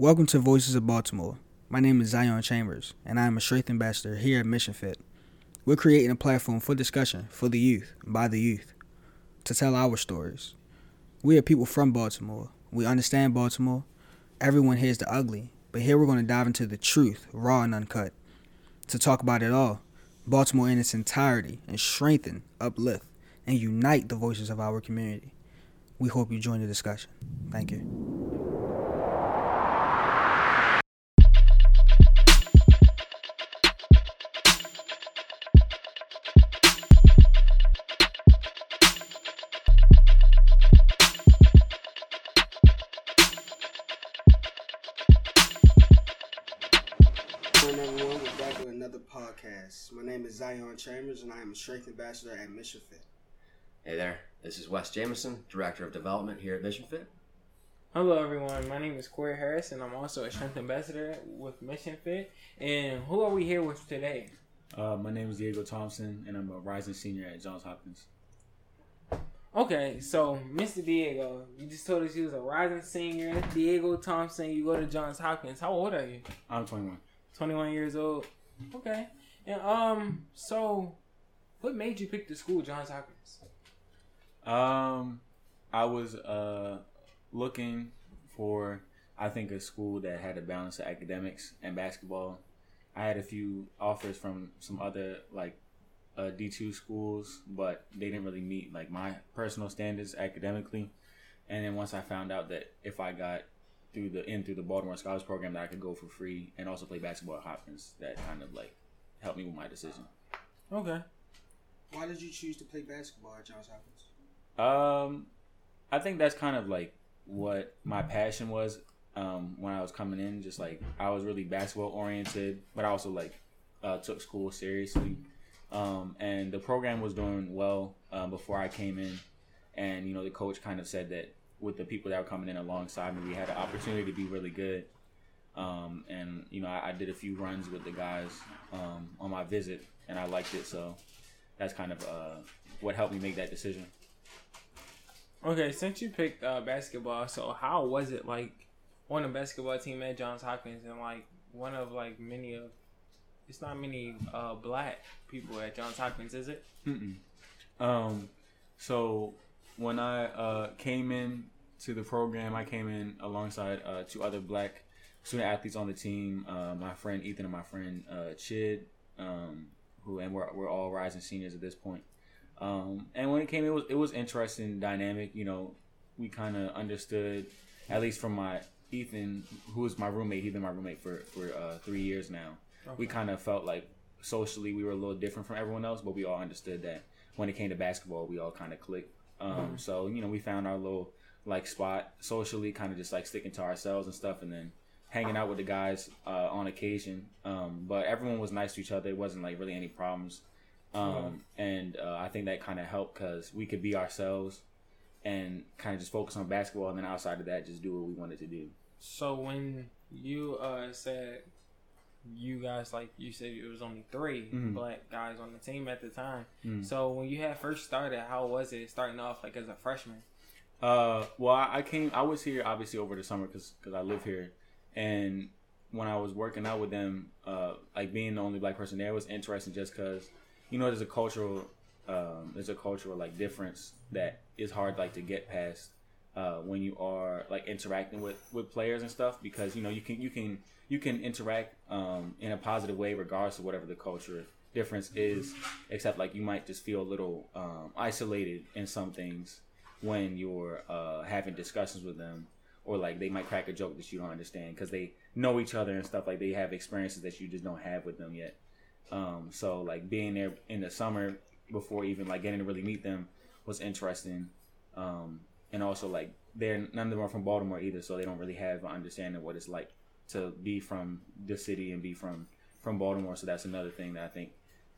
Welcome to Voices of Baltimore. My name is Zion Chambers, and I am a Strength Ambassador here at Mission Fit. We're creating a platform for discussion for the youth, by the youth, to tell our stories. We are people from Baltimore. We understand Baltimore. Everyone hears the ugly, but here we're going to dive into the truth, raw and uncut, to talk about it all. Baltimore in its entirety, and strengthen, uplift, and unite the voices of our community. We hope you join the discussion. Thank you. Zion Chambers, and I am a Strength Ambassador at Mission Fit. Hey there, this is Wes Jameson, Director of Development here at Mission Fit. Hello, everyone. My name is Corey Harris, and I'm also a Strength Ambassador with Mission Fit. And who are we here with today? Uh, my name is Diego Thompsen, and I'm a rising senior at Johns Hopkins. Okay, so Mr. Diego, you just told us you was a rising senior. Diego Thompsen, you go to Johns Hopkins. How old are you? I'm 21. 21 years old. Okay. And um, so what made you pick the school, Johns Hopkins? Um, I was uh looking for I think a school that had a balance of academics and basketball. I had a few offers from some other like uh, D two schools, but they didn't really meet like my personal standards academically. And then once I found out that if I got through the in through the Baltimore Scholars Program, that I could go for free and also play basketball at Hopkins, that kind of like helped me with my decision. Okay. Why did you choose to play basketball at Johns Hopkins? Um, I think that's kind of like what my passion was um, when I was coming in. Just like I was really basketball oriented, but I also like uh, took school seriously. Um, and the program was doing well um, before I came in. And you know, the coach kind of said that with the people that were coming in alongside me, we had an opportunity to be really good. Um, and you know, I, I, did a few runs with the guys um, on my visit, and I liked it. So that's kind of uh, what helped me make that decision. Okay, since you picked uh, basketball, so how was it like on a basketball team at Johns Hopkins and like one of like many of it's not many uh, black people at Johns Hopkins, is it? Mm-mm. Um, so when I uh, came in to the program, I came in alongside uh, two other black student athletes on the team. Uh, my friend Ethan and my friend uh, Chid, um, who and we're we're all rising seniors at this point. Um, and when it came, it was it was interesting, dynamic. You know, we kind of understood, at least from my Ethan, who is my roommate. He's been my roommate for for uh, three years now. Okay. We kind of felt like socially we were a little different from everyone else, but we all understood that when it came to basketball, we all kind of clicked. Um, mm-hmm. So you know, we found our little like spot socially, kind of just like sticking to ourselves and stuff, and then hanging out with the guys uh, on occasion. Um, but everyone was nice to each other. It wasn't like really any problems. Um, and uh, I think that kind of helped because we could be ourselves and kind of just focus on basketball, and then outside of that, just do what we wanted to do. So when you uh, said you guys like you said it was only 3 mm-hmm. black guys on the team at the time. Mm-hmm. So when you had first started, how was it starting off like as a freshman? Uh, well, I came. I was here obviously over the summer because because I live here, and when I was working out with them, uh, like being the only black person there was interesting just because, you know, there's a cultural, um, there's a cultural like difference that is hard like to get past uh, when you are like interacting with with players and stuff because you know you can you can you can interact um, in a positive way regardless of whatever the culture difference is, except like you might just feel a little um, isolated in some things when you're uh, having discussions with them or like they might crack a joke that you don't understand because they know each other and stuff like they have experiences that you just don't have with them yet. Um, so like being there in the summer before even like getting to really meet them was interesting. Um, and also like they're none of them are from baltimore either so they don't really have an understanding of what it's like to be from the city and be from from baltimore so that's another thing that i think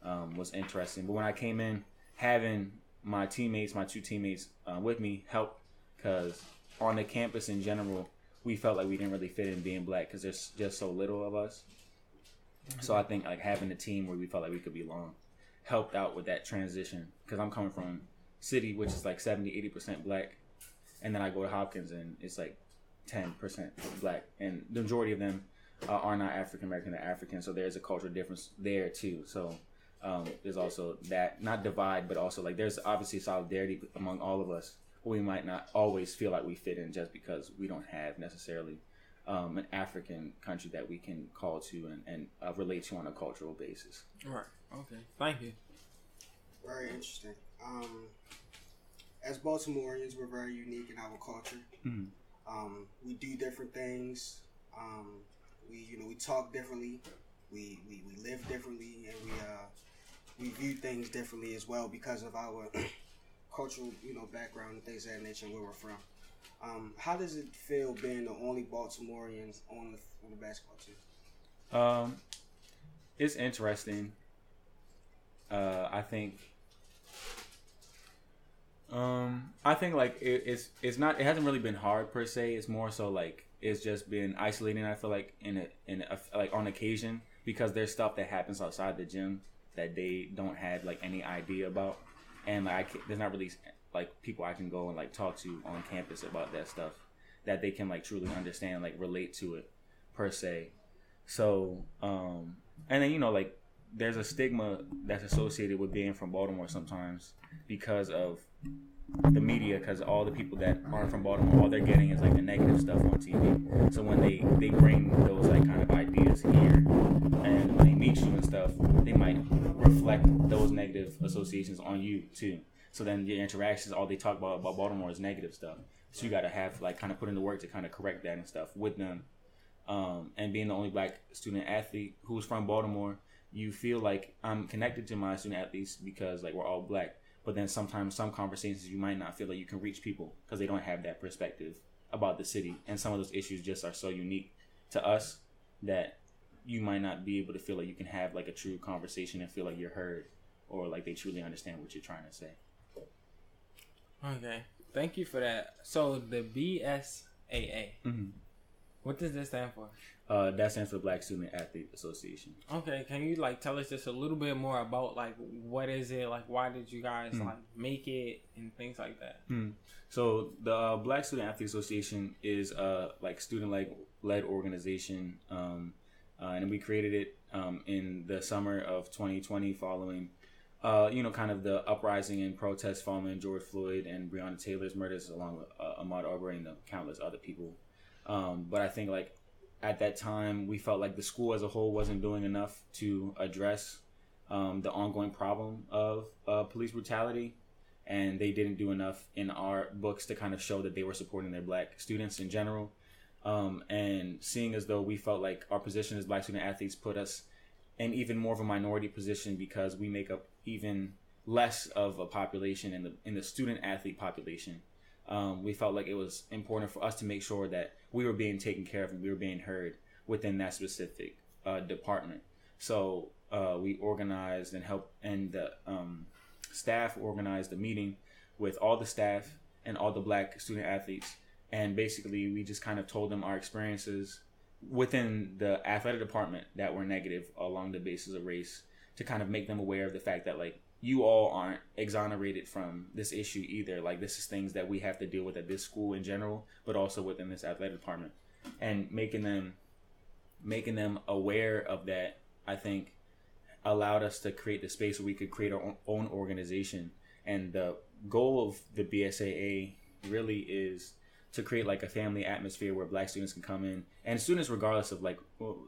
um, was interesting. But when i came in having my teammates my two teammates uh, with me helped because on the campus in general, we felt like we didn't really fit in being black because there's just so little of us. Mm-hmm. So I think like having a team where we felt like we could belong helped out with that transition because I'm coming from city which is like 70 80% black and then I go to Hopkins and it's like ten percent black, and the majority of them uh, are not African American. They're African, so there's a cultural difference there too. So um, there's also that not divide, but also like there's obviously solidarity among all of us. But we might not always feel like we fit in just because we don't have necessarily um, an African country that we can call to and, and uh, relate to on a cultural basis. Right. Okay. Thank you. Very interesting. Um, as Baltimoreans, we're very unique in our culture. Mhm. Um, we do different things. Um, we, you know, we talk differently. We, we, we live differently, and we uh, we view things differently as well because of our cultural, you know, background and things of that nature and where we're from. Um, how does it feel being the only Baltimoreans on the on the basketball team? Um, it's interesting. Uh, I think. Um, I think like it, it's it's not it hasn't really been hard per se. It's more so like it's just been isolating. I feel like in a in a, like on occasion because there's stuff that happens outside the gym that they don't have like any idea about, and like I can, there's not really like people I can go and like talk to on campus about that stuff that they can like truly understand like relate to it per se. So, um, and then you know, like there's a stigma that's associated with being from Baltimore sometimes because of the media. Because all the people that aren't from Baltimore, all they're getting is like the negative stuff on TV. So when they they bring those like kind of ideas here, and when they meet you and stuff, they might reflect those negative associations on you too. So then your interactions, all they talk about about Baltimore is negative stuff. So you got to have like kind of put in the work to kind of correct that and stuff with them um, and being the only black student athlete who's from Baltimore, you feel like I'm connected to my student athletes because like we're all black. But then sometimes some conversations you might not feel like you can reach people because they don't have that perspective about the city, and some of those issues just are so unique to us that you might not be able to feel like you can have like a true conversation and feel like you're heard or like they truly understand what you're trying to say. Okay. Thank you for that. So the BSAA, Mm-hmm. What does this stand for? Uh, that stands for Black Student Athlete Association. Okay, can you like tell us just a little bit more about like what is it? Like why did you guys Hmm. like make it and things like that? Hmm. So the uh, Black Student Athlete Association is a like student like led organization, um, uh, and we created it um, in the summer of 2020, following uh, you know kind of the uprising and protest following George Floyd and Breonna Taylor's murders, along with uh, Ahmaud Arbery and the countless other people. Um, but I think like at that time, we felt like the school as a whole wasn't doing enough to address um, the ongoing problem of uh, police brutality and they didn't do enough in our books to kind of show that they were supporting their black students in general. Um, and seeing as though we felt like our position as black student athletes put us in even more of a minority position because we make up even less of a population in the in the student athlete population. Um, we felt like it was important for us to make sure that we were being taken care of and we were being heard within that specific uh, department. So uh, we organized and helped, and the um, staff organized a meeting with all the staff and all the black student athletes. And basically, we just kind of told them our experiences within the athletic department that were negative along the basis of race to kind of make them aware of the fact that, like, you all aren't exonerated from this issue either. Like, this is things that we have to deal with at this school in general, but also within this athletic department. And making them making them aware of that, I think, allowed us to create the space where we could create our own, organization. And the goal of the BSAA really is to create like a family atmosphere where black students can come in and students regardless of like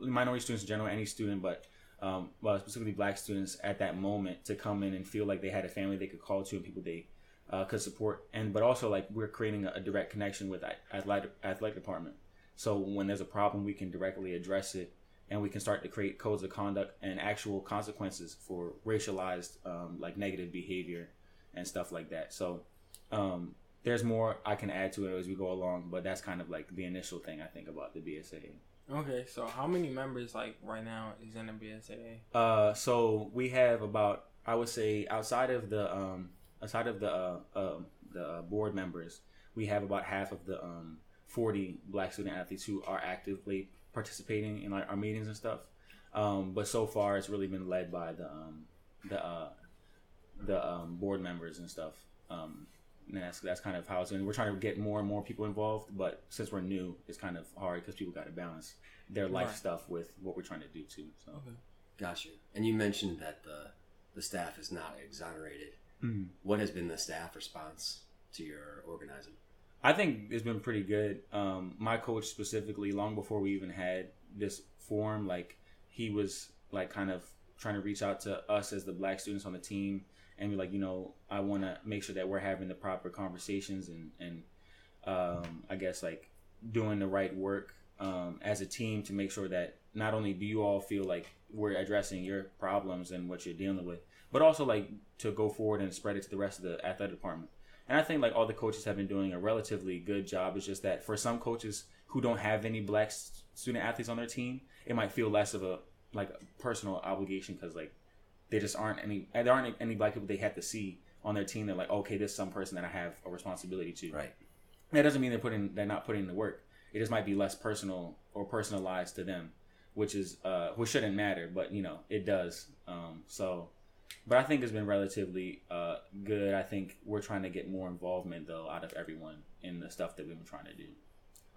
minority students in general any student but um, well specifically black students at that moment to come in and feel like they had a family they could call to and people they uh, could support. And but also like we're creating a, a direct connection with athletic athletic department. So when there's a problem we can directly address it and we can start to create codes of conduct and actual consequences for racialized um, like negative behavior and stuff like that. So um, there's more I can add to it as we go along, but that's kind of like the initial thing I think about the BSAA. Okay, so how many members like right now is in the BSAA? Uh, so we have about I would say outside of the um outside of the uh, uh the board members, we have about half of the um 40 black student athletes who are actively participating in like our meetings and stuff. Um, but so far it's really been led by the um the uh the um board members and stuff. Um, that's that's kind of how it's and we're trying to get more and more people involved but since we're new it's kind of hard because people got to balance their life Right. stuff with what we're trying to do too so Okay. Got you. And you mentioned that the the staff is not exonerated. Mhm. What has been the staff response to your organizing? I think it's been pretty good. Um, my coach specifically, long before we even had this forum, like he was like kind of trying to reach out to us as the black students on the team and be like, you know, I want to make sure that we're having the proper conversations and and um, I guess like doing the right work um, as a team to make sure that not only do you all feel like we're addressing your problems and what you're dealing with, but also like to go forward and spread it to the rest of the athletic department. And I think like all the coaches have been doing a relatively good job. It's just that for some coaches who don't have any black student athletes on their team, it might feel less of a like personal obligation because like there just aren't any there aren't any black people they have to see on their team. They're like, okay, this is some person that I have a responsibility to. Right. That doesn't mean they're putting they're not putting in the work. It just might be less personal or personalized to them, which is uh which shouldn't matter, but you know it does. Um, so, but I think it's been relatively uh good. I think we're trying to get more involvement though out of everyone in the stuff that we've been trying to do.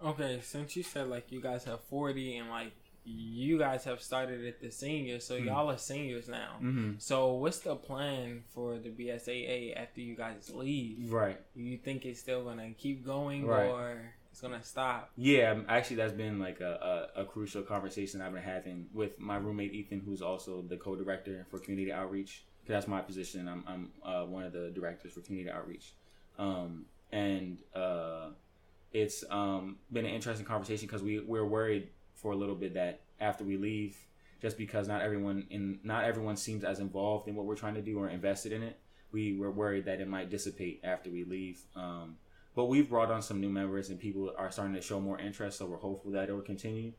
Okay, since you said like you guys have forty and like you guys have started at the seniors, so Mhm. y'all are seniors now. Mm-hmm. So what's the plan for the BSAA after you guys leave? Right. You think it's still gonna keep going Right. or it's gonna stop? Yeah, um, actually, that's been like a, a, a crucial conversation I've been having with my roommate Ethan, who's also the co-director for community outreach. Cause that's my position. I'm I'm uh, one of the directors for community outreach, um, and uh, it's um, been an interesting conversation because we we're worried for a little bit that after we leave, just because not everyone in not everyone seems as involved in what we're trying to do or invested in it, we were worried that it might dissipate after we leave. Um, but we've brought on some new members and people are starting to show more interest, so we're hopeful that it will continue.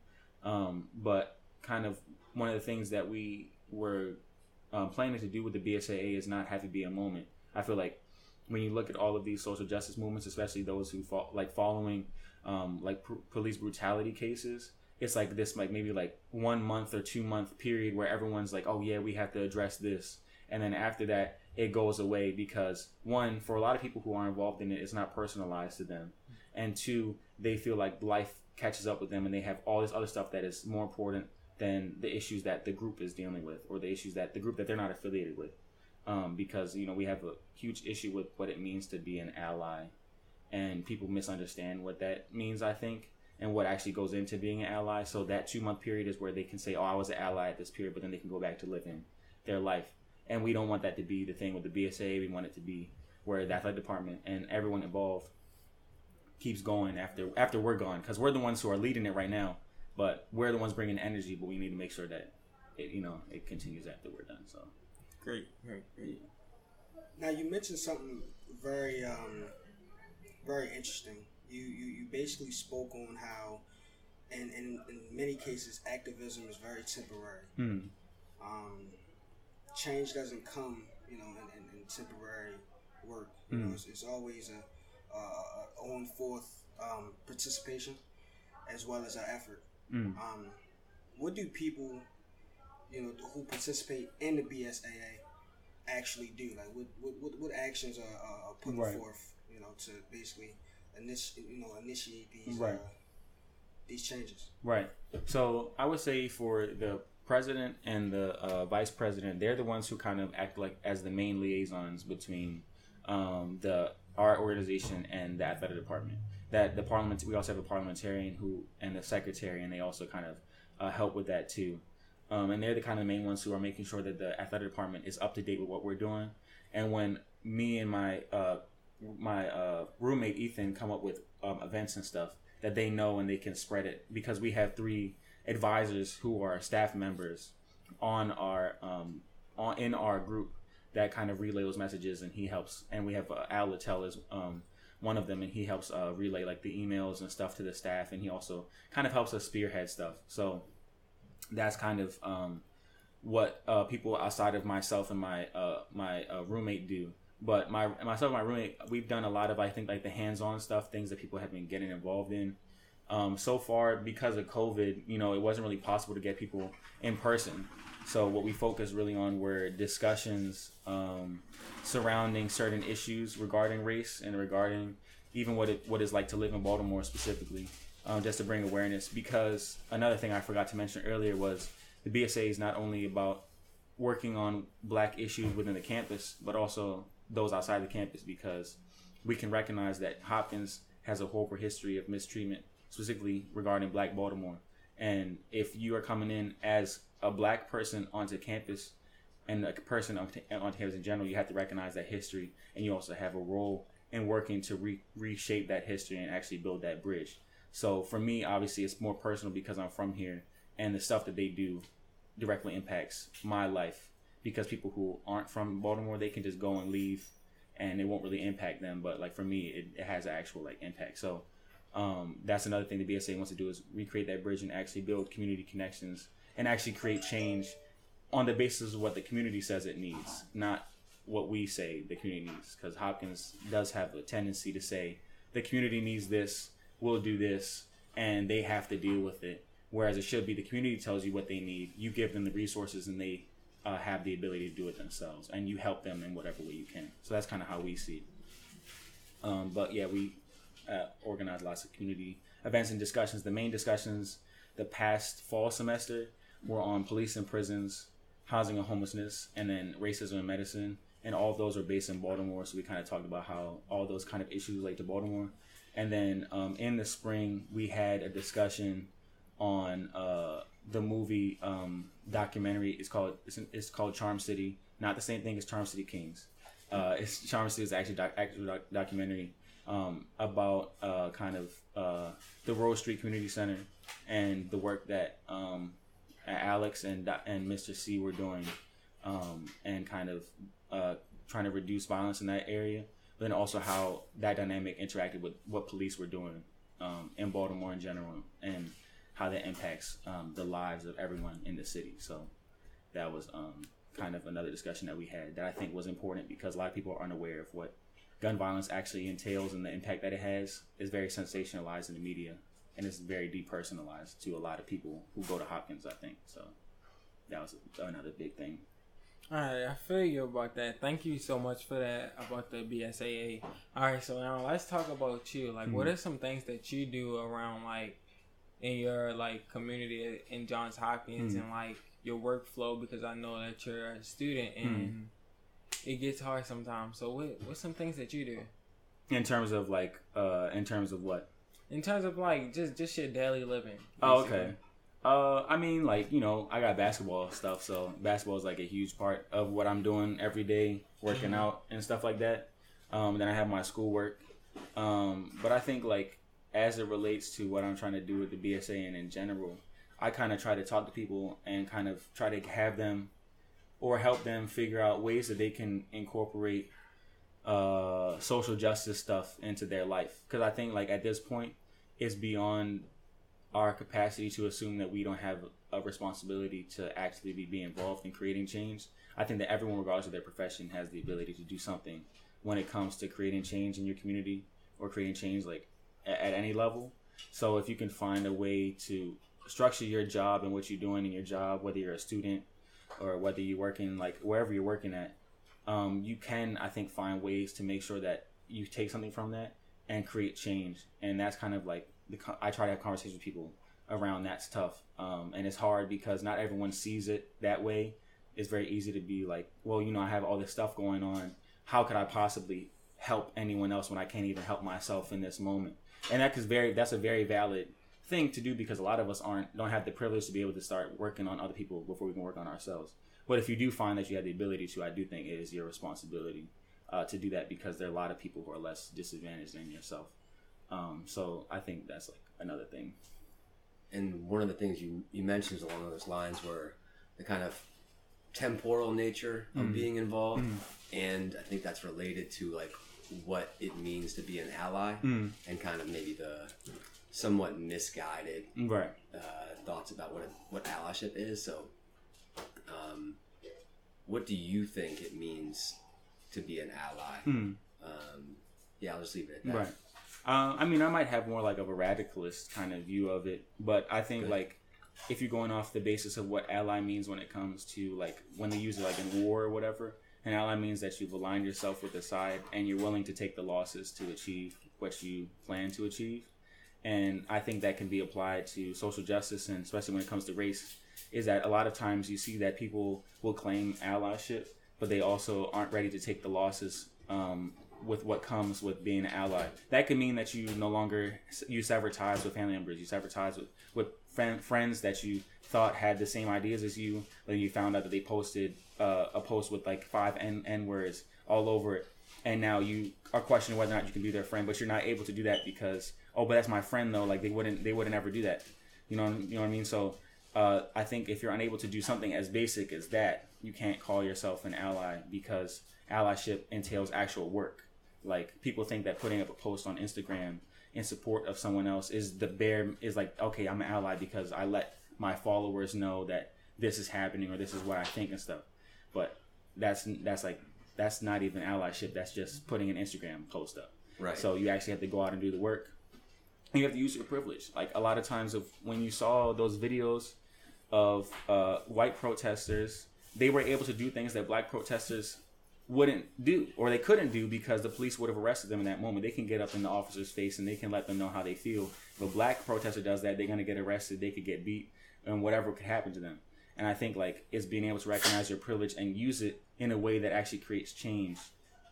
Um, but kind of one of the things that we were um, planning to do with the BSAA is not have it be a moment. I feel like when you look at all of these social justice movements, especially those who fall, like following um, like pr- police brutality cases, it's like this like maybe like one month or two month period where everyone's like, oh yeah, we have to address this, and then after that it goes away because one for a lot of people who are involved in it, it's not personalized to them, and two they feel like life catches up with them and they have all this other stuff that is more important than the issues that the group is dealing with or the issues that the group that they're not affiliated with. Um, because you know we have a huge issue with what it means to be an ally. And people misunderstand what that means i think and what actually goes into being an ally so that two month period is where they can say oh i was an ally at this period but then they can go back to living their life and we don't want that to be the thing with the bsa we want it to be where the athletic department and everyone involved keeps going after after we're gone because we're the ones who are leading it right now but we're the ones bringing the energy but we need to make sure that it you know it continues after we're done so Great, great, great. Now you mentioned something very, um, very interesting. You, you you basically spoke on how, in, in in many cases, activism is very temporary. hmm. Um, change doesn't come, you know, in, in, in temporary work. You know, Mm. it's, it's always a, a on forth um, participation as well as an effort. Mm. Um, what do people, you know, who participate in the BSAA actually do? Like, what what, what, actions are, are are put Right. forth, you know, to basically initi- you know, initiate these Right. uh, these changes? Right. So I would say for the president and the uh, vice president, they're the ones who kind of act like as the main liaisons between um, the our organization and the athletic department. That the parliament, we also have a parliamentarian who and the secretary, and they also kind of uh, help with that too. Um, and they're the kind of main ones who are making sure that the athletic department is up to date with what we're doing. And when me and my uh, my uh, roommate Ethan come up with um, events and stuff that they know and they can spread it because we have three advisors who are staff members on our um, on in our group that kind of relay those messages and he helps and we have uh, Al Littell is um, one of them and he helps uh, relay like the emails and stuff to the staff and he also kind of helps us spearhead stuff so that's kind of um, what uh, people outside of myself and my uh, my uh, roommate do. But my myself and my roommate, we've done a lot of I think like the hands-on stuff, things that people have been getting involved in. Um, so far, because of COVID, you know, it wasn't really possible to get people in person. So what we focused really on were discussions um, surrounding certain issues regarding race and regarding even what it what it's like to live in Baltimore specifically, um, just to bring awareness. Because another thing I forgot to mention earlier was the BSA is not only about working on black issues within the campus, but also those outside the campus because we can recognize that Hopkins has a horrible history of mistreatment, specifically regarding black Baltimore. And if you are coming in as a black person onto campus and a person onto campus in general, you have to recognize that history and you also have a role in working to re- reshape that history and actually build that bridge. So for me, obviously, it's more personal because I'm from here and the stuff that they do directly impacts my life because people who aren't from Baltimore they can just go and leave and it won't really impact them. But like for me it, it has an actual like impact. So um, that's another thing the BSA wants to do is recreate that bridge and actually build community connections and actually create change on the basis of what the community says it needs not what we say the community needs. Because Hopkins does have a tendency to say the community needs this we'll do this and they have to deal with it. Whereas it should be the community tells you what they need, you give them the resources, and they uh, have the ability to do it themselves, and you help them in whatever way you can. So that's kind of how we see it. Um, but yeah, we uh, organize lots of community events and discussions. The main discussions the past fall semester were on police and prisons, housing and homelessness, and then racism and medicine. And all those are based in Baltimore. So we kind of talked about how all those kind of issues relate to Baltimore. And then um, in the spring, we had a discussion on uh, the movie um, documentary. It's called it's, it's, called Charm City. Not the same thing as Charm City Kings. Uh, it's Charm City is actually doc, actual doc, documentary um, about uh, kind of uh, the Rose Street Community Center and the work that um, Alex and and Mr. C were doing, um, and kind of uh, trying to reduce violence in that area. But then also how that dynamic interacted with what police were doing um, in Baltimore in general, and how that impacts um, the lives of everyone in the city. So that was um, kind of another discussion that we had that I think was important because a lot of people are unaware of what gun violence actually entails and the impact that it has. is very sensationalized in the media and it's very depersonalized to a lot of people who go to Hopkins. I think so. That was another big thing. All right, I feel you about that. Thank you so much for that about the BSAA. All right, so now let's talk about you. Like, mm-hmm. what are some things that you do around like in your like community in Johns Hopkins mm. and like your workflow because I know that you're a student and mm. it gets hard sometimes. So what what's some things that you do? In terms of like uh in terms of what? In terms of like just just your daily living. Oh, okay. Uh, I mean, like you know, I got basketball stuff, so basketball is like a huge part of what I'm doing every day, working mm-hmm. out and stuff like that. Um, then I have my schoolwork. Um, but I think like as it relates to what I'm trying to do with the BSA and in general, I kind of try to talk to people and kind of try to have them or help them figure out ways that they can incorporate uh, social justice stuff into their life. Because I think like at this point, it's beyond our capacity to assume that we don't have a responsibility to actually be, be involved in creating change. I think that everyone, regardless of their profession, has the ability to do something when it comes to creating change in your community or creating change like at, any level. So if you can find a way to structure your job and what you're doing in your job, whether you're a student or whether you're working like wherever you're working at, um, you can I think find ways to make sure that you take something from that and create change. And that's kind of like the I try to have conversations with people around that's tough, um, and it's hard because not everyone sees it that way. It's very easy to be like, well, you know, I have all this stuff going on. How could I possibly help anyone else when I can't even help myself in this moment? And that is very that's a very valid thing to do because a lot of us aren't don't have the privilege to be able to start working on other people before we can work on ourselves. But if you do find that you have the ability to, I do think it is your responsibility uh, to do that because there are a lot of people who are less disadvantaged than yourself. Um, so I think that's like another thing. And one of the things you you mentioned along those lines were the kind of temporal nature of mm. being involved, mm. and I think that's related to like what it means to be an ally mm. and kind of maybe the somewhat misguided right. uh, thoughts about what what allyship is. So, um, what do you think it means to be an ally? Mm. Um, yeah, I'll just leave it at that. Right. Uh, I mean, I might have more like of a radicalist kind of view of it, but I think Good. like if you're going off the basis of what ally means when it comes to like when they use it like in war or whatever, an ally means that you've aligned yourself with the side and you're willing to take the losses to achieve what you plan to achieve. And I think that can be applied to social justice and especially when it comes to race, is that a lot of times you see that people will claim allyship, but they also aren't ready to take the losses um, with what comes with being an ally. That could mean that you no longer you sever ties with family members, you sever ties with with friend, friends that you thought had the same ideas as you, but you found out that they posted uh, a post with like five n n words all over it, and now you are questioning whether or not you can be their friend, but you're not able to do that because oh, but that's my friend though. Like they wouldn't they wouldn't ever do that. You know you know what I mean? So uh, I think if you're unable to do something as basic as that, you can't call yourself an ally because allyship entails actual work. Like people think that putting up a post on Instagram in support of someone else is the bare is like okay, I'm an ally because I let my followers know that this is happening or this is what I think and stuff. But that's that's like that's not even allyship. That's just putting an Instagram post up. Right. So you actually have to go out and do the work. And you have to use your privilege. Like a lot of times, of when you saw those videos of uh, white protesters, they were able to do things that black protesters wouldn't do or they couldn't do because the police would have arrested them in that moment. They can get up in the officer's face and they can let them know how they feel. If a black protester does that, they're gonna get arrested. They could get beat and whatever could happen to them. And I think like it's being able to recognize your privilege and use it in a way that actually creates change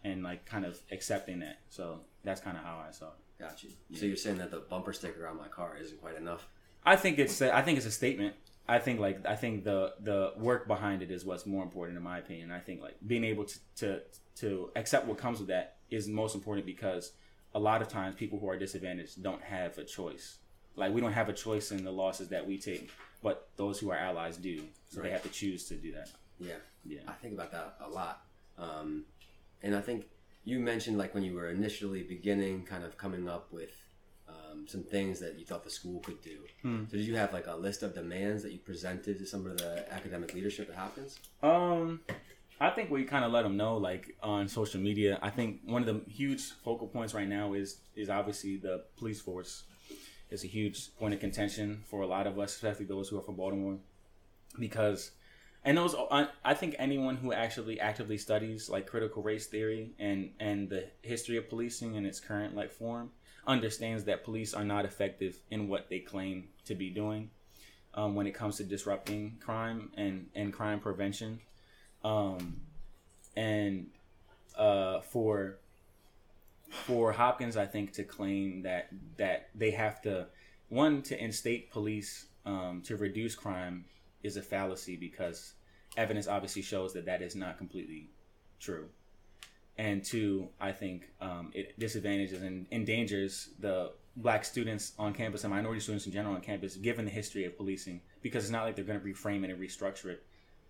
and like kind of accepting that. So that's kind of how I saw it. Got you. So you're saying that the bumper sticker on my car isn't quite enough? I think it's I think it's a statement. I think like I think the the work behind it is what's more important in my opinion. I think like being able to to to accept what comes with that is most important because a lot of times people who are disadvantaged don't have a choice. Like we don't have a choice in the losses that we take, but those who are allies do. So they have to choose to do that. Yeah. Yeah. I think about that a lot. Um, and I think you mentioned like when you were initially beginning, kind of coming up with um, some things that you thought the school could do. Hmm. So did you have like a list of demands that you presented to some of the academic leadership at Hopkins? Um, I think we kind of let them know, like on social media. I think one of the huge focal points right now is is obviously the police force. It's a huge point of contention for a lot of us, especially those who are from Baltimore, because and those I, I think anyone who actually actively studies like critical race theory and and the history of policing in its current like form understands that police are not effective in what they claim to be doing um, when it comes to disrupting crime and and crime prevention. Um, and uh, for for Hopkins, I think to claim that that they have to one to instate police um, to reduce crime is a fallacy because evidence obviously shows that that is not completely true. And two, I think um, it disadvantages and endangers the black students on campus and minority students in general on campus, given the history of policing, because it's not like they're going to reframe it and restructure it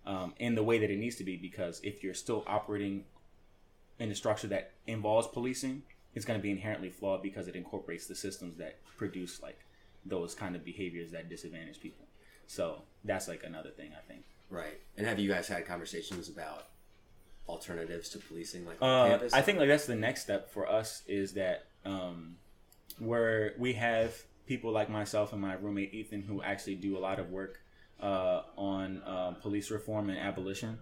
um, in the way that it needs to be. Because if you're still operating in a structure that involves policing, it's going to be inherently flawed because it incorporates the systems that produce like those kind of behaviors that disadvantage people. So that's like another thing I think. Right. And have you guys had conversations about alternatives to policing, like on Uh, campus? I think like that's the next step for us is that um, where we have people like myself and my roommate Ethan who actually do a lot of work uh, on um, police reform and abolition.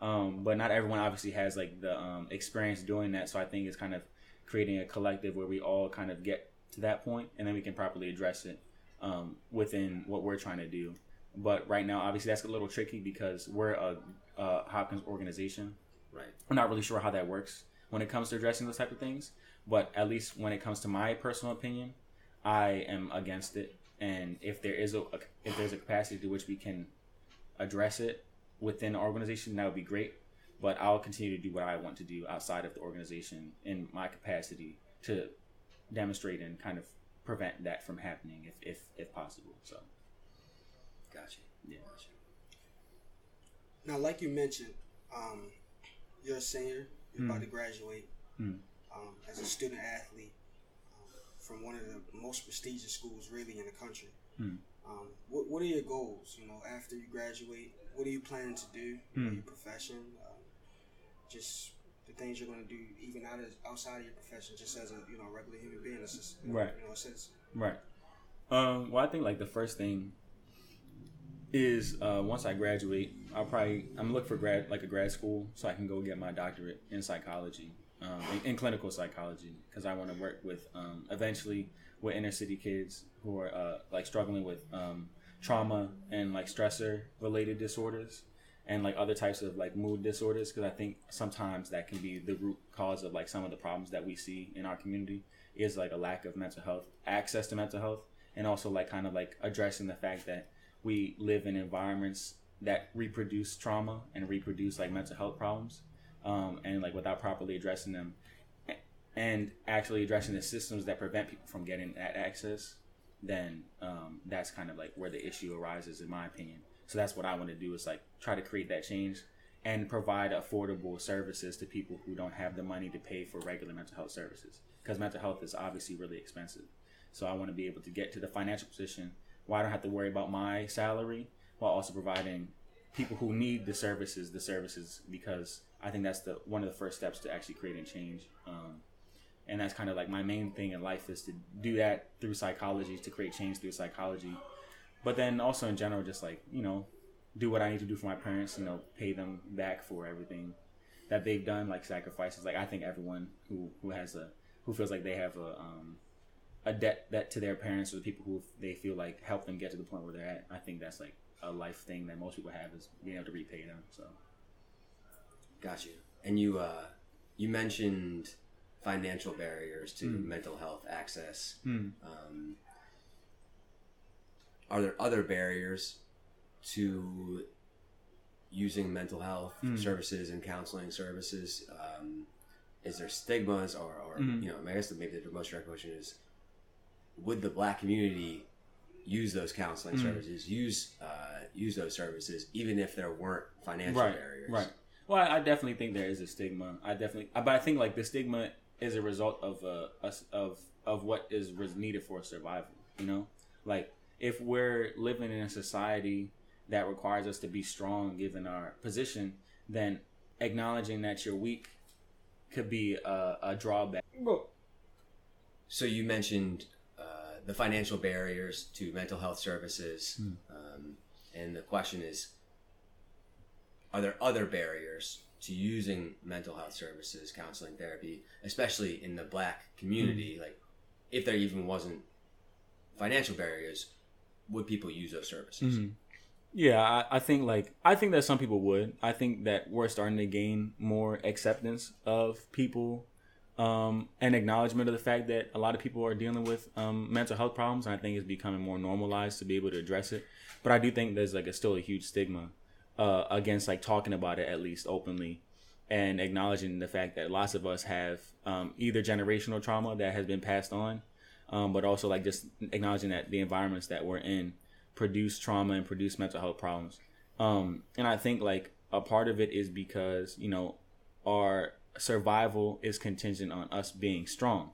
Um, but not everyone obviously has like the um, experience doing that. So I think it's kind of creating a collective where we all kind of get to that point and then we can properly address it um, within what we're trying to do. But right now, obviously, that's a little tricky because we're a, a Hopkins organization. right. I'm not really sure how that works when it comes to addressing those type of things. But at least when it comes to my personal opinion, I am against it. And if there is a, if there's a capacity to which we can address it within the organization, that would be great. But I'll continue to do what I want to do outside of the organization in my capacity to demonstrate and kind of prevent that from happening if if, if possible. So Gotcha. Yeah. Gotcha. Now, like you mentioned, um, you're a senior. You're about to graduate Hmm. um, as a student athlete um, from one of the most prestigious schools, really, in the country. Hmm. Um, what, what are your goals? You know, after you graduate, what are you planning to do? Hmm. your profession. Um, just the things you're going to do, even out of, outside of your profession, just as a you know regular human being. It's just, you know, Right. You know, since Right. Um, well, I think like the first thing is uh, once I graduate, I'll probably I'm looking for grad like a grad school so I can go get my doctorate in psychology, um, in, in clinical psychology, because I want to work with um, eventually with inner city kids who are uh, like struggling with um, trauma and like stressor related disorders and like other types of like mood disorders because I think sometimes that can be the root cause of like some of the problems that we see in our community is like a lack of mental health access to mental health and also like kind of like addressing the fact that we live in environments that reproduce trauma and reproduce like mental health problems um, and like without properly addressing them and actually addressing the systems that prevent people from getting that access then um, that's kind of like where the issue arises in my opinion. So that's what i want to do is like try to create that change and provide affordable services to people who don't have the money to pay for regular mental health services. Because mental health is obviously really expensive. So i want to be able to get to the financial position where i don't have to worry about my salary while also providing people who need the services the services because i think that's the one of the first steps to actually creating change um, and that's kind of like my main thing in life is to do that through psychology to create change through psychology. But then also in general just like you know do what i need to do for my parents you know pay them back for everything that they've done like sacrifices. Like i think everyone who who has a who feels like they have a um a debt that to their parents or the people who they feel like help them get to the point where they're at i think that's like a life thing that most people have is being able to repay them so. Got you. And you uh, you mentioned financial barriers to mental health access. Um, are there other barriers to using mental health services and counseling services? Um, is there stigmas, or, or you know, I guess maybe the most direct question is: Would the Black community use those counseling services, use uh, use those services, even if there weren't financial right, barriers? Right. Well, I, I definitely think there is a stigma. I definitely, but I think like the stigma is a result of uh, us of of what is needed for survival. You know, like if we're living in a society that requires us to be strong, given our position, then acknowledging that you're weak could be a, a drawback. So you mentioned uh, the financial barriers to mental health services, um, and the question is: Are there other barriers to using mental health services, counseling, therapy, especially in the Black community? Like, if there even wasn't financial barriers, would people use those services? Yeah, I, I think like I think that some people would. I think that we're starting to gain more acceptance of people um, and acknowledgement of the fact that a lot of people are dealing with um, mental health problems. And I think it's becoming more normalized to be able to address it. But I do think there's like a, still a huge stigma uh, against like talking about it at least openly and acknowledging the fact that lots of us have um, either generational trauma that has been passed on, um, but also like just acknowledging that the environments that we're in produce trauma and produce mental health problems. Um, and I think like a part of it is because you know our survival is contingent on us being strong,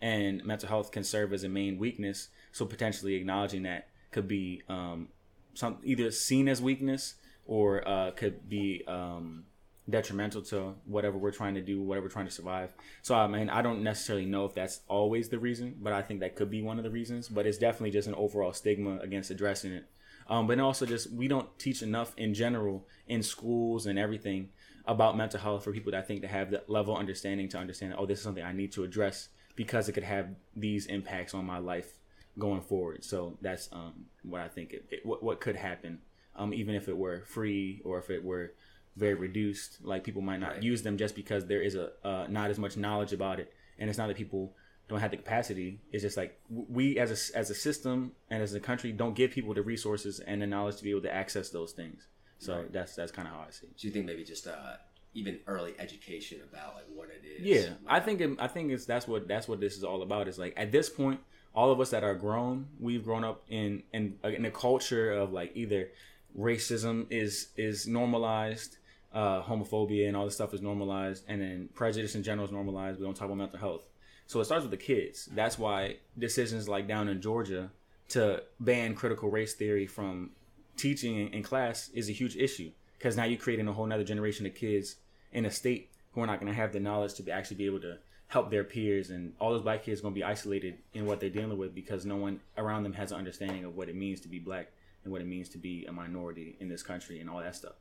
and mental health can serve as a main weakness. So potentially acknowledging that could be um, some either seen as weakness or uh, could be um, detrimental to whatever we're trying to do, whatever we're trying to survive. So I mean, I don't necessarily know if that's always the reason, but I think that could be one of the reasons. But it's definitely just an overall stigma against addressing it. Um, but also just we don't teach enough in general in schools and everything about mental health for people that I think to have the level understanding to understand. Oh, this is something I need to address because it could have these impacts on my life going forward. So that's um, what I think it, it, what, what could happen, um, even if it were free or if it were very reduced. Like people might not Right. use them just because there is a uh, not as much knowledge about it, and it's not that people don't have the capacity. It's just like we as a as a system and as a country don't give people the resources and the knowledge to be able to access those things. So Right. that's that's kind of how I see. it. So you think maybe just uh, even early education about like what it is? Yeah, I think it, I think it's that's what that's what this is all about. Is like at this point, all of us that are grown, we've grown up in in in a culture of like either racism is is normalized, uh, homophobia and all this stuff is normalized, and then prejudice in general is normalized. We don't talk about mental health, so it starts with the kids. That's why decisions like down in Georgia to ban critical race theory from teaching in, class is a huge issue because now you're creating a whole nother generation of kids in a state who are not going to have the knowledge to be actually be able to help their peers and all those black kids are going to be isolated in what they're dealing with because no one around them has an understanding of what it means to be black and what it means to be a minority in this country and all that stuff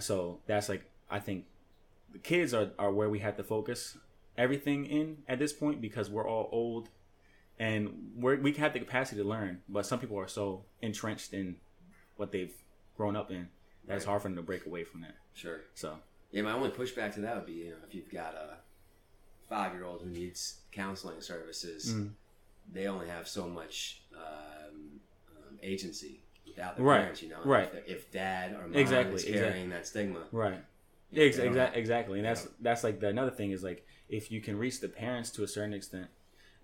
so that's like i think the kids are, are where we have to focus everything in at this point because we're all old and we're, we have the capacity to learn but some people are so entrenched in what they've grown up in that it's hard for them to break away from that Sure. so Yeah, my only pushback to that would be, you know, if you've got a five-year-old who needs counseling services, Mm. they only have so much um, um, agency without their Right, parents. You know, right. If, if dad or mom Exactly, is exactly. carrying that stigma, right you know, Ex- they don't exa- have- exactly and that's that's like the another thing is like if you can reach the parents to a certain extent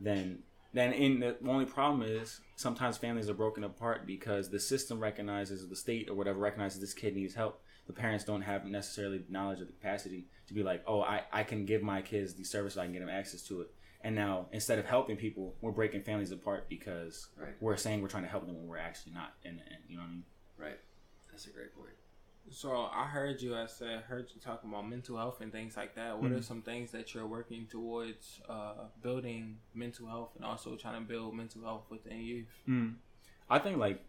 then then in the only problem is sometimes families are broken apart because the system recognizes the state or whatever recognizes this kid needs help the parents don't have necessarily knowledge or the capacity to be like oh i, I can give my kids these services i can get them access to it and now instead of helping people we're breaking families apart because Right. we're saying we're trying to help them when we're actually not in the end you know what i mean Right. That's a great point. So I heard you. I said heard you talking about mental health and things like that. What are Mhm. some things that you're working towards uh, building mental health and also trying to build mental health within youth? Mm. I think like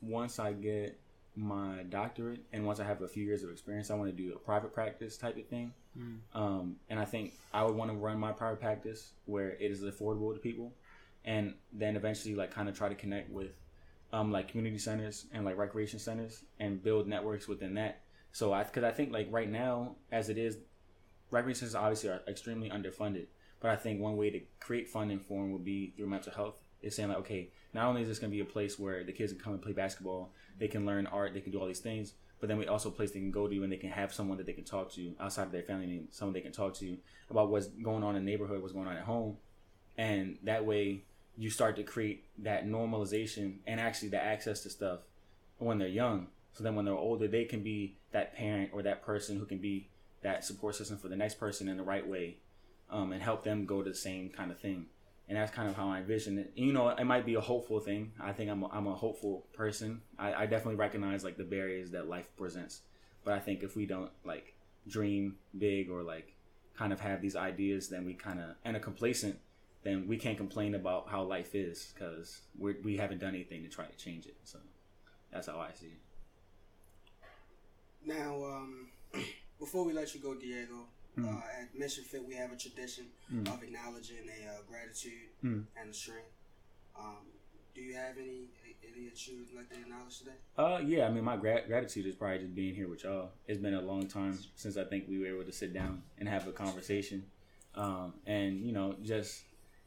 once I get my doctorate and once I have a few years of experience, I want to do a private practice type of thing. Mm. Um, and I think I would want to run my private practice where it is affordable to people, and then eventually like kind of try to connect with um, like community centers and like recreation centers and build networks within that. So I because I think like right now as it is, recreation centers obviously are extremely underfunded. But I think one way to create funding for them would be through mental health. Is saying like, okay, not only is this going to be a place where the kids can come and play basketball, they can learn art, they can do all these things, but then we also a place they can go to and they can have someone that they can talk to outside of their family, someone they can talk to about what's going on in the neighborhood, what's going on at home, and that way you start to create that normalization and actually the access to stuff when they're young. So then when they're older, they can be that parent or that person who can be that support system for the next person in the right way, um, and help them go to the same kind of thing. And that's kind of how I envision it. You know, it might be a hopeful thing. I think I'm a, I'm a hopeful person. I, I definitely recognize like the barriers that life presents. But I think if we don't like dream big or like kind of have these ideas, then we kind of and are complacent, then we can't complain about how life is because we we haven't done anything to try to change it. So that's how I see it. Now, um, before we let you go, Diego, Mm. uh, at Mission Fit, we have a tradition Mm. of acknowledging a uh, gratitude Mm. and a strength. Um, do you have any any that you would like to acknowledge today? Uh, yeah. I mean, my gra- gratitude is probably just being here with y'all. It's been a long time since I think we were able to sit down and have a conversation. Um, and you know, just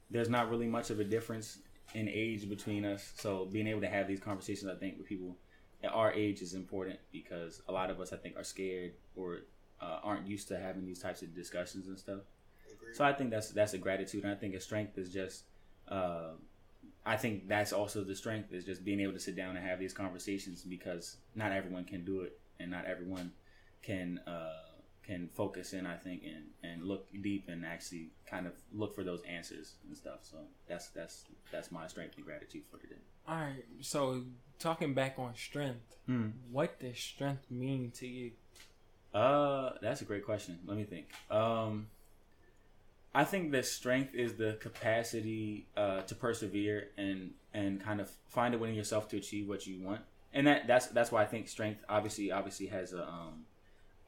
there's not really much of a difference in age between us. So being able to have these conversations, I think, with people at our age is important because a lot of us, I think, are scared or uh, aren't used to having these types of discussions and stuff. Agreed. So I think that's that's a gratitude, and I think a strength is just. Uh, I think that's also the strength is just being able to sit down and have these conversations because not everyone can do it, and not everyone can uh, can focus in. I think and and look deep and actually kind of look for those answers and stuff. So that's that's that's my strength and gratitude for today. All right. So talking back on strength, Hmm. what does strength mean to you? Uh, that's a great question. Let me think. Um, I think that strength is the capacity uh, to persevere and and kind of find it within yourself to achieve what you want. And that that's that's why I think strength obviously obviously has a um,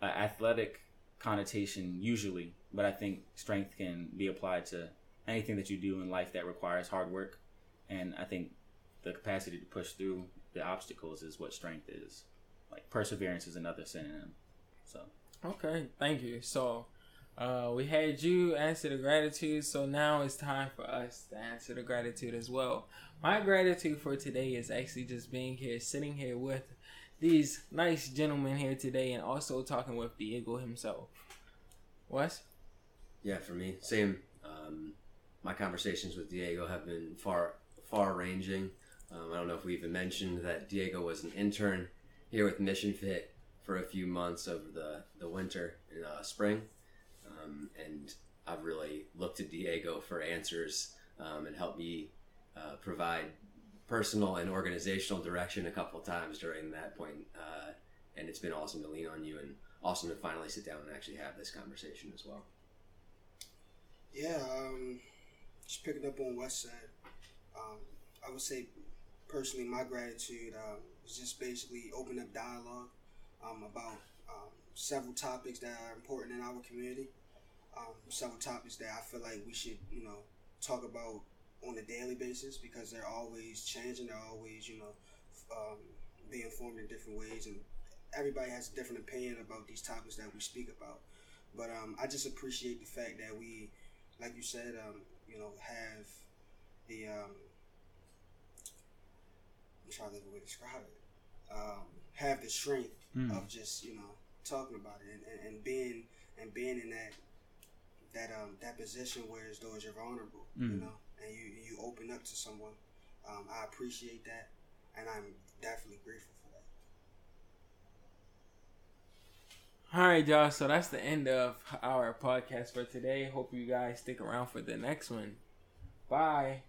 a athletic connotation usually, but I think strength can be applied to anything that you do in life that requires hard work. And I think the capacity to push through the obstacles is what strength is. Like perseverance is another synonym. So Okay, thank you. So, uh, we had you answer the gratitude, so now it's time for us to answer the gratitude as well. My gratitude for today is actually just being here, sitting here with these nice gentlemen here today, and also talking with Diego himself. What? Yeah, for me, same. Um, my conversations with Diego have been far, far ranging. Um, I don't know if we even mentioned that Diego was an intern here with Mission Fit for a few months over the, the winter and uh, spring. Um, and I've really looked to Diego for answers um, and helped me uh, provide personal and organizational direction a couple times during that point. Uh, and it's been awesome to lean on you and awesome to finally sit down and actually have this conversation as well. Yeah, um, just picking up on West Side. Um, I would say personally, my gratitude um, is just basically open up dialogue um, about um, several topics that are important in our community. Um, several topics that I feel like we should, you know, talk about on a daily basis because they're always changing. They're always, you know, um, being formed in different ways, and everybody has a different opinion about these topics that we speak about. But um, I just appreciate the fact that we, like you said, um, you know, have the um, I'm trying to think of a way to describe it. Um, have the strength Mm. of just you know talking about it and, and, and being and being in that that um that position where as though as you're vulnerable, you Mm. know, and you you open up to someone. Um, I appreciate that, and I'm definitely grateful for that. All right, y'all. So that's the end of our podcast for today. Hope you guys stick around for the next one. Bye.